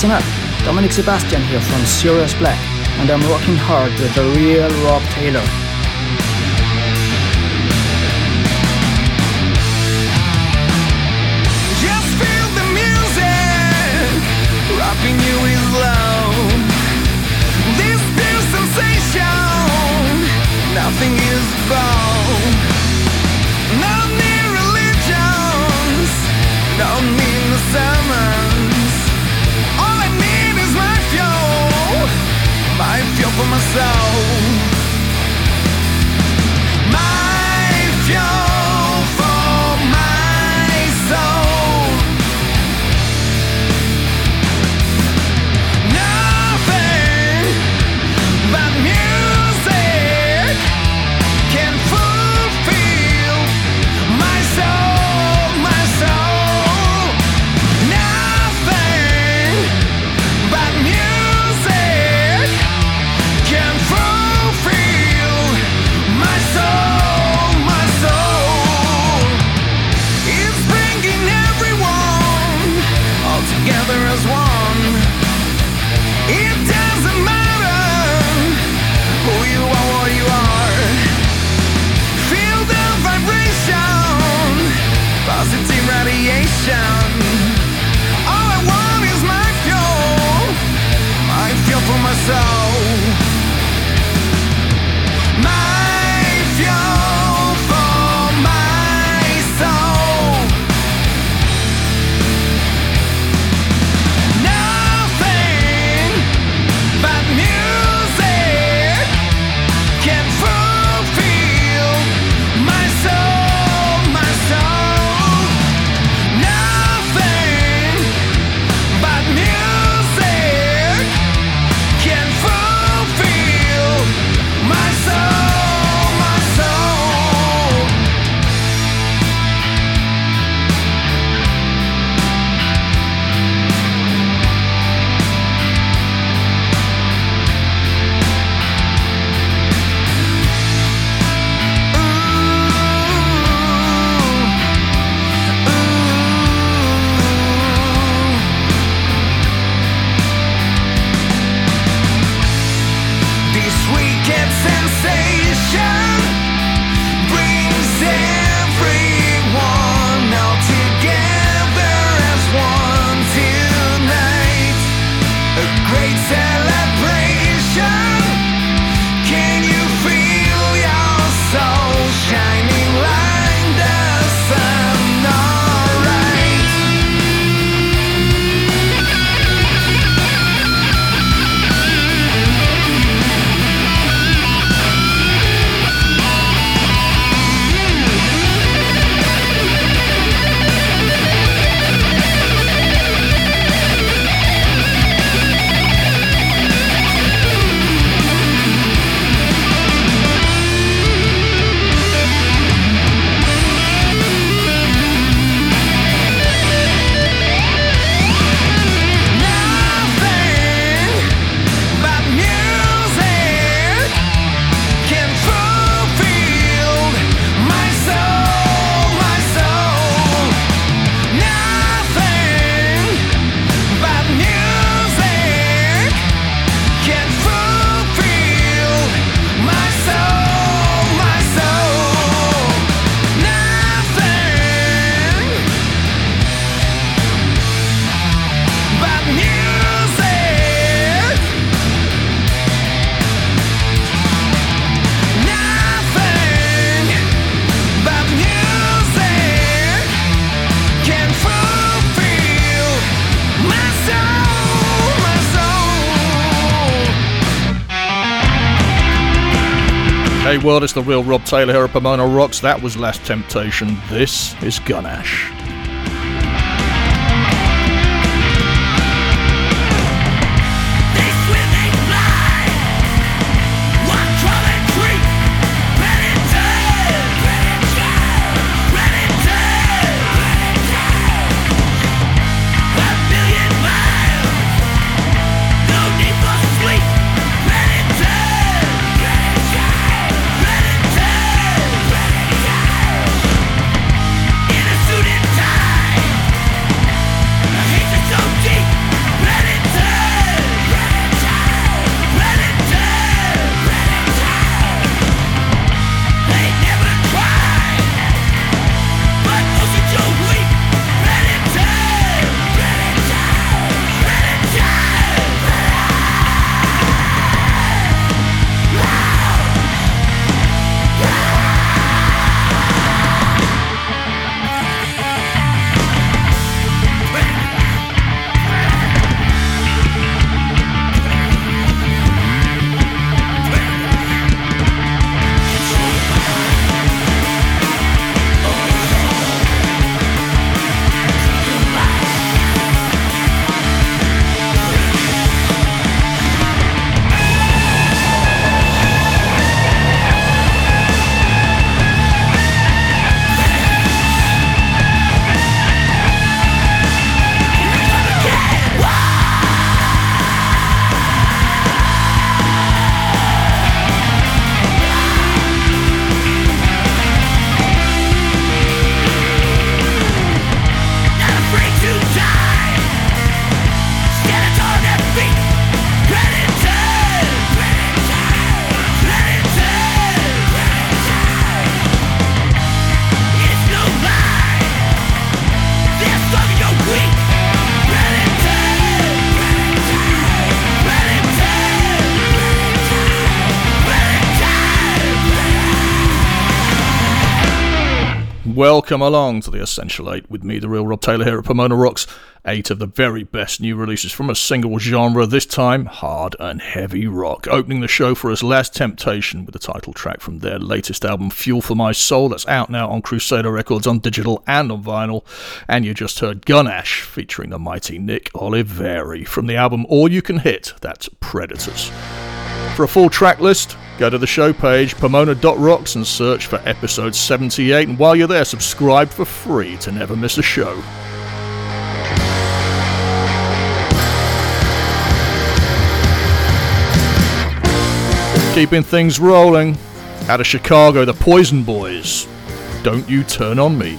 That's enough. Dominik Sebastian here from Serious Black, and I'm working hard with the real Rob Taylor. Just feel the music, rocking you with love. This pure sensation, nothing is bound. for myself. great celebration. Hey world, it's the real Rob Taylor here at Pomona Rocks. That was Last Temptation. This is Gunash. Welcome along to the Essential 8 with me, the real Rob Taylor here at Pomona Rocks. Eight of the very best new releases from a single genre, this time hard and heavy rock. Opening the show for us, Last Temptation with the title track from their latest album, Fuel for My Soul, that's out now on Crusader Records on digital and on vinyl. And you just heard Gunash featuring the mighty Nick Oliveri from the album All You Can Hit, that's Predators. For a full track list, go to the show page, pomona.rocks, and search for episode 78. And while you're there, subscribe for free to never miss a show. Keeping things rolling. Out of Chicago, the Poison Boys. Don't you turn on me.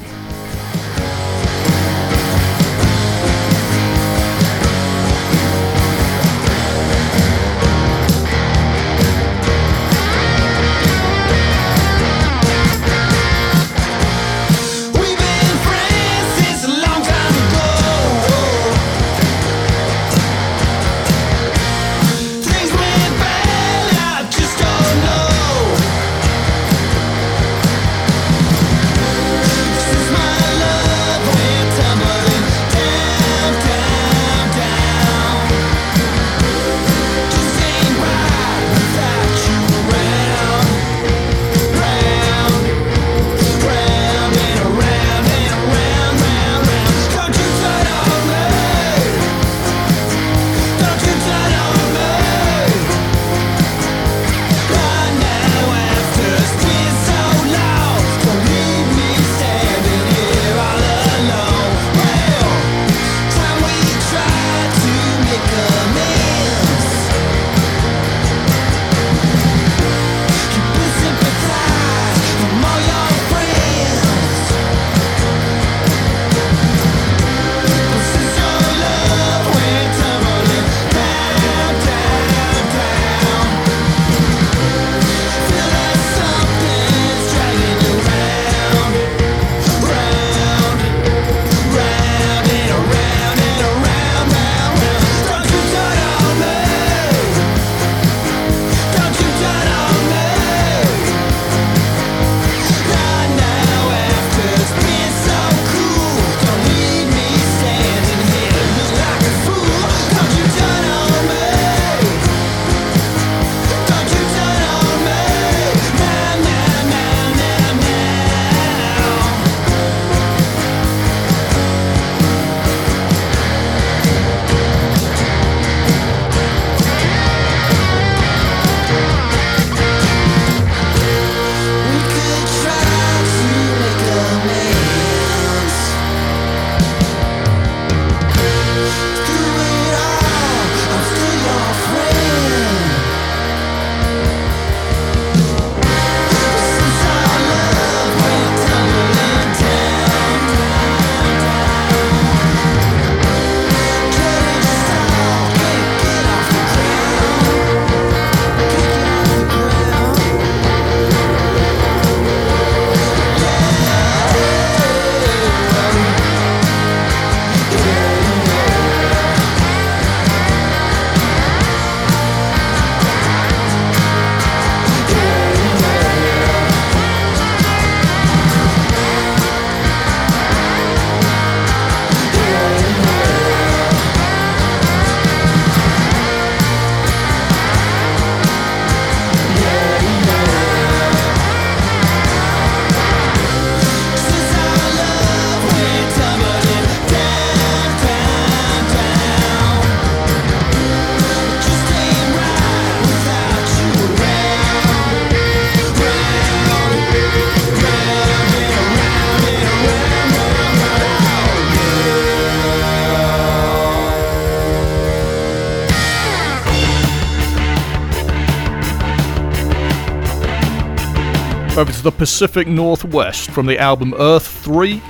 Over to the Pacific Northwest from the album Earth 3.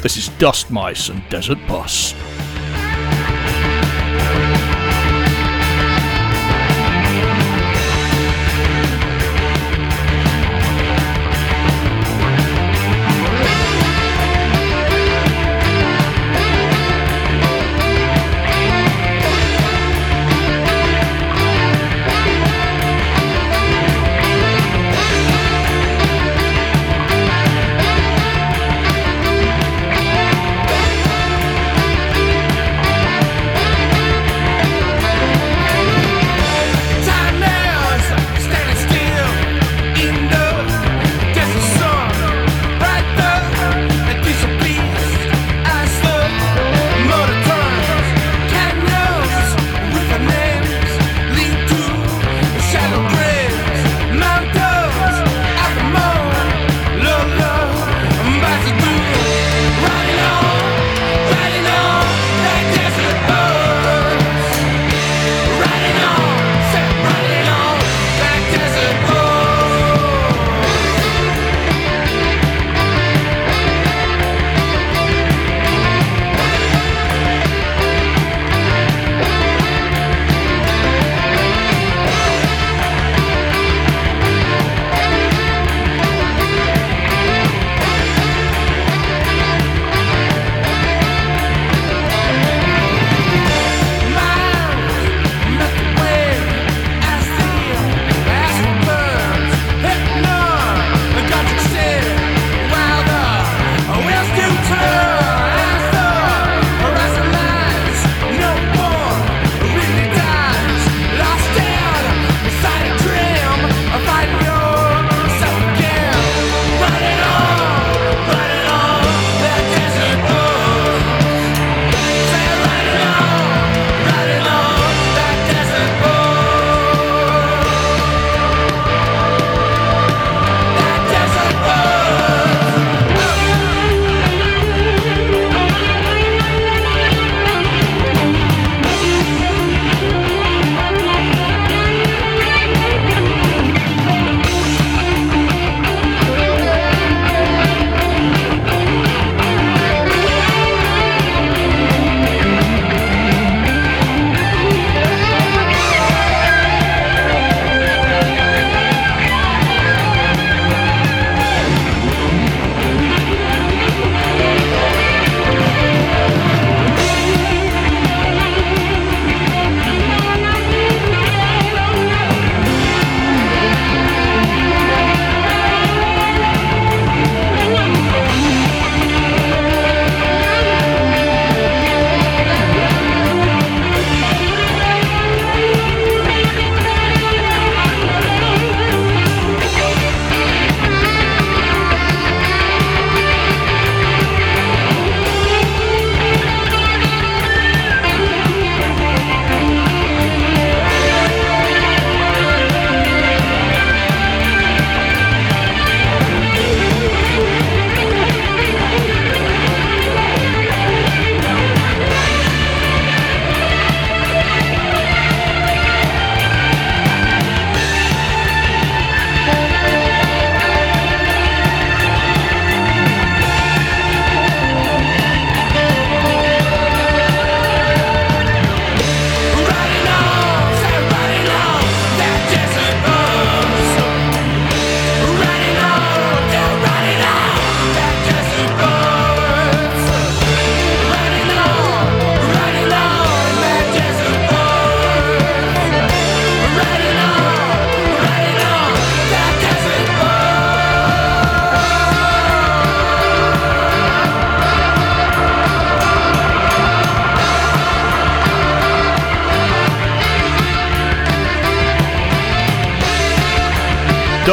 This is Dust Mice and Desert Bus.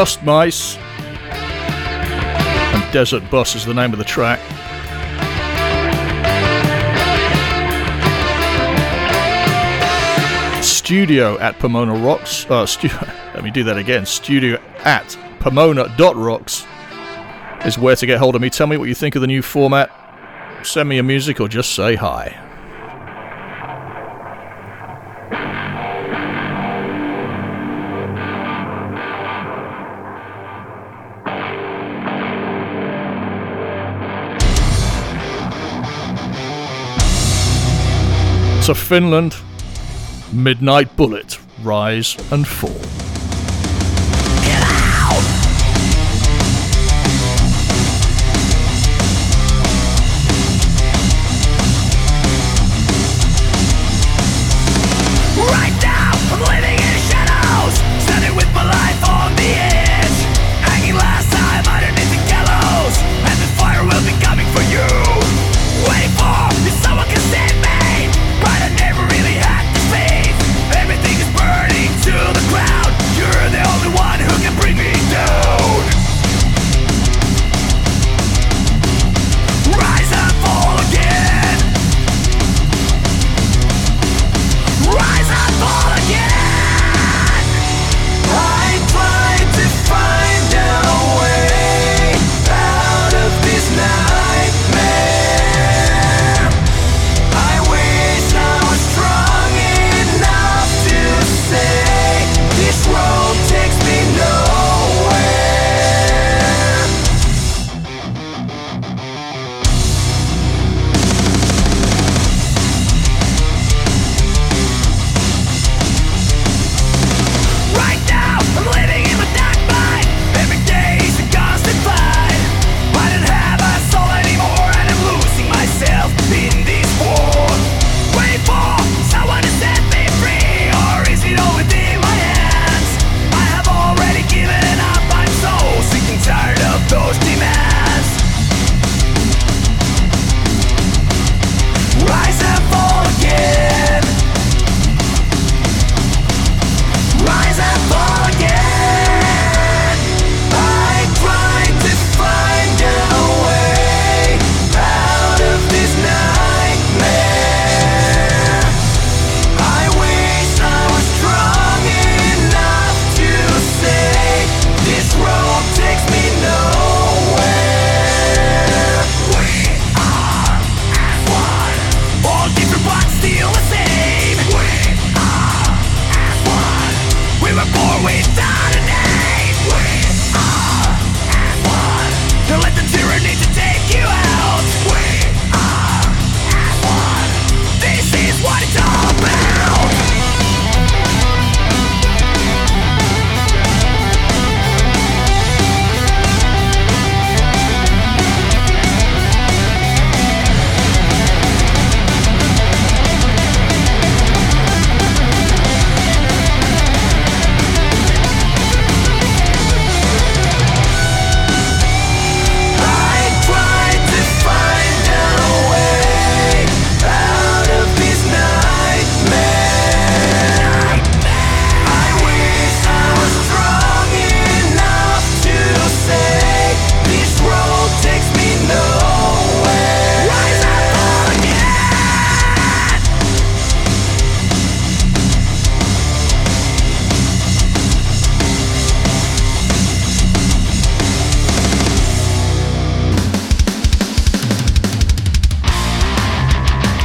Dust Mice. And Desert Bus is the name of the track. Studio at Pomona Rocks. Uh, stu- let me do that again. Studio at Pomona.rocks is where to get hold of me. Tell me what you think of the new format. Send me a music or just say hi. To Finland, Midnight Bullet, Rise and Fall.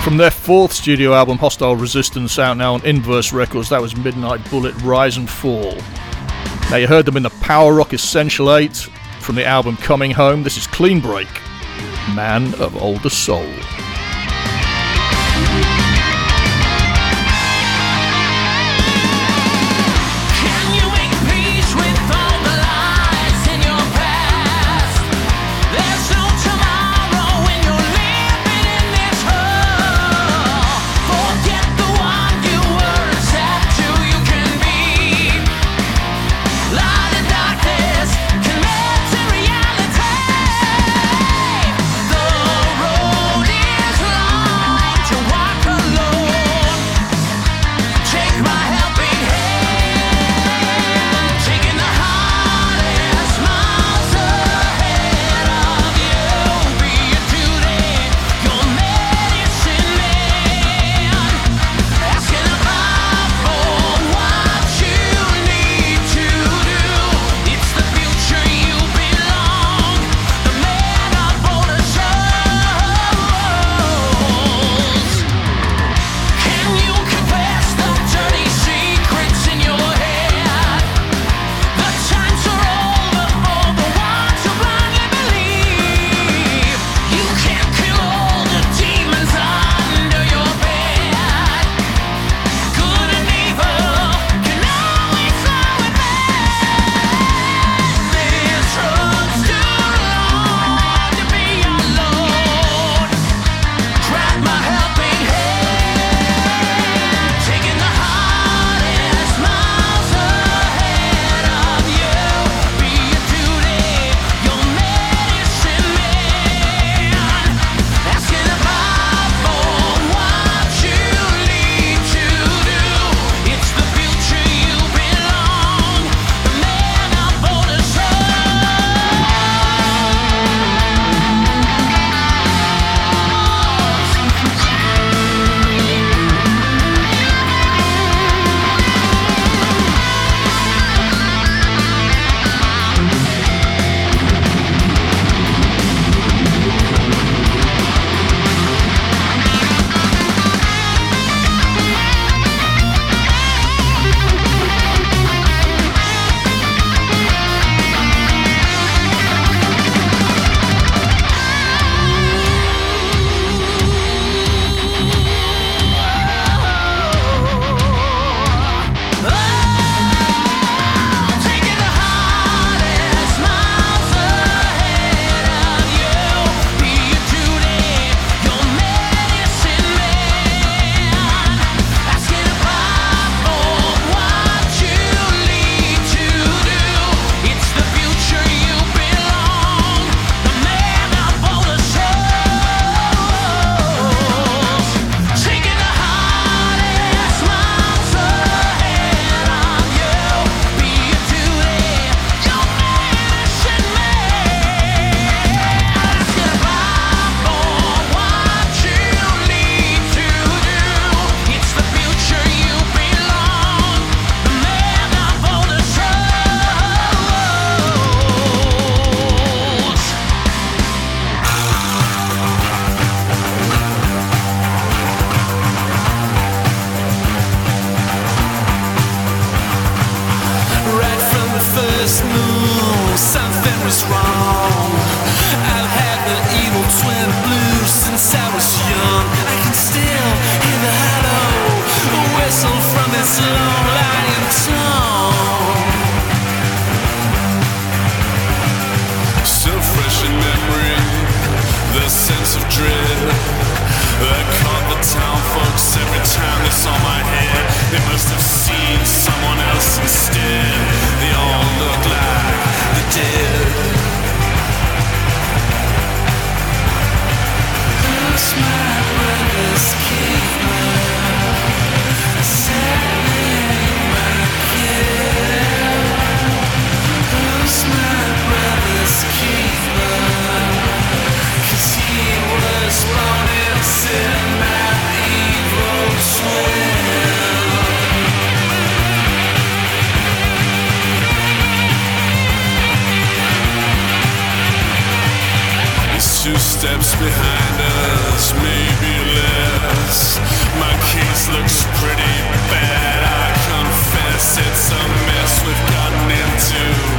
From their fourth studio album, Hostile Resistance, out now on Inverse Records, that was Midnight Bullet Rise and Fall. Now, you heard them in the Power Rock Essential 8 from the album Coming Home. This is Clean Break, Man of Older Soul. steps behind us, maybe less. My case looks pretty bad, I confess it's a mess we've gotten into.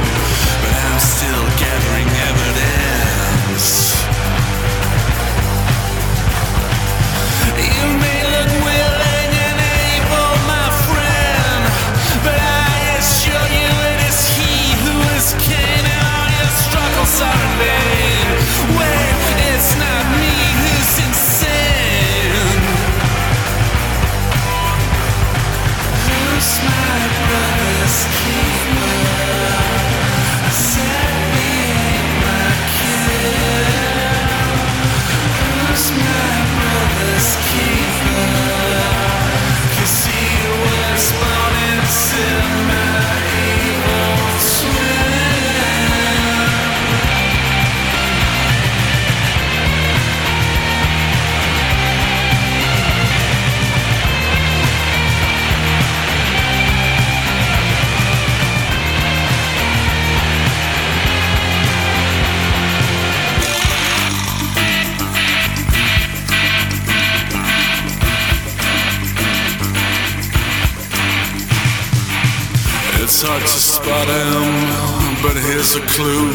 there's a clue.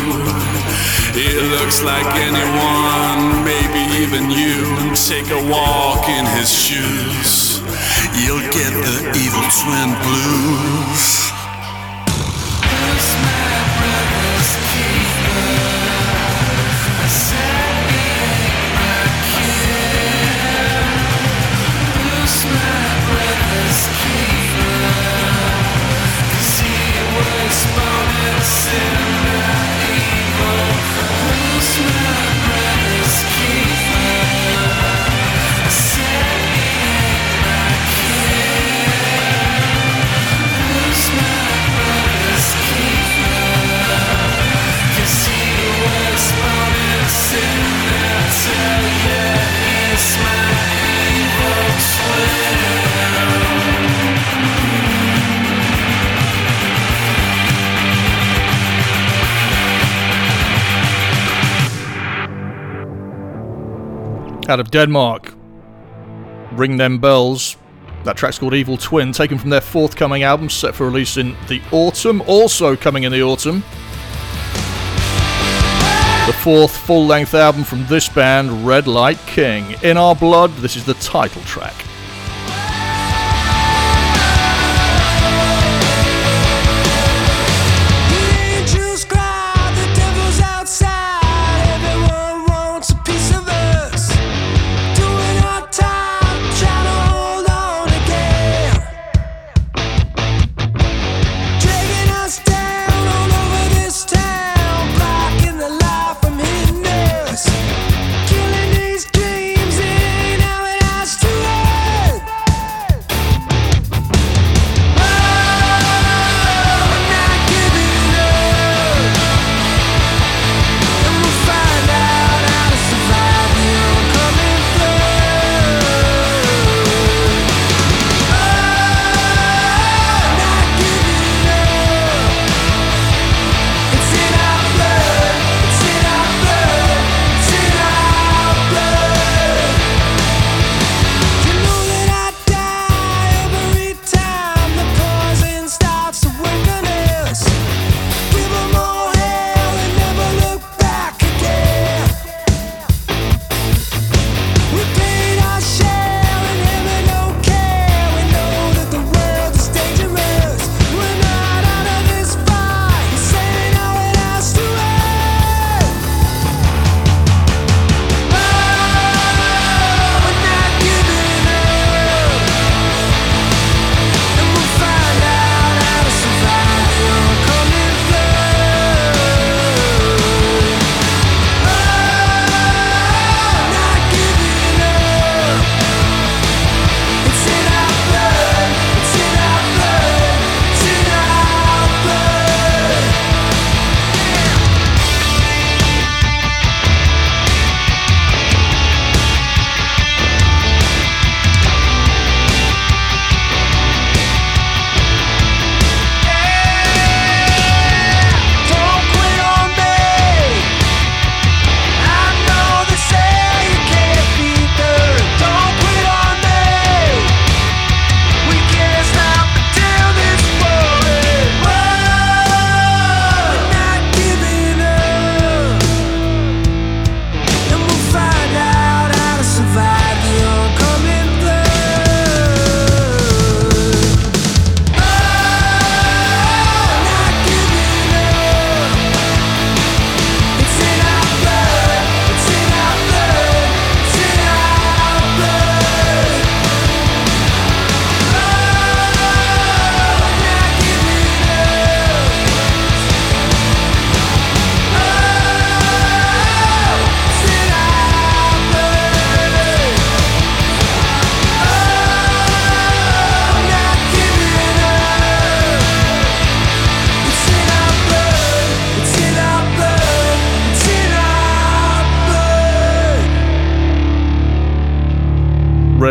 It looks like anyone, maybe even you. Take a walk in his shoes. You'll get the evil twin blues. out of Denmark. Ring Them Bells. That track's called Evil Twin, taken from their forthcoming album, set for release in the autumn. Also coming in the autumn. The fourth full length album from this band, Red Light King. In Our Blood, this is the title track.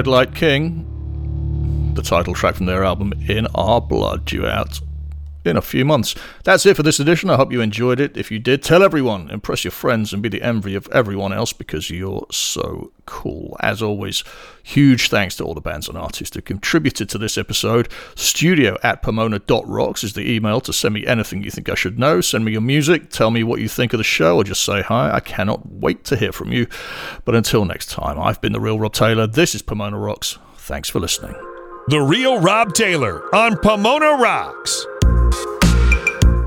Red Light King, the title track from their album In Our Blood, due out in a few months. That's it for this edition. I hope you enjoyed it. If you did, tell everyone, impress your friends, and be the envy of everyone else because you're so cool. As always, huge thanks to all the bands and artists who contributed to this episode. Studio at pomona.rocks is the email to send me anything you think I should know. Send me your music, tell me what you think of the show, or just say hi. I cannot wait to hear from you. But until next time, I've been the real Rob Taylor. This is Pomona Rocks. Thanks for listening. The Real Rob Taylor on Pomona Rocks.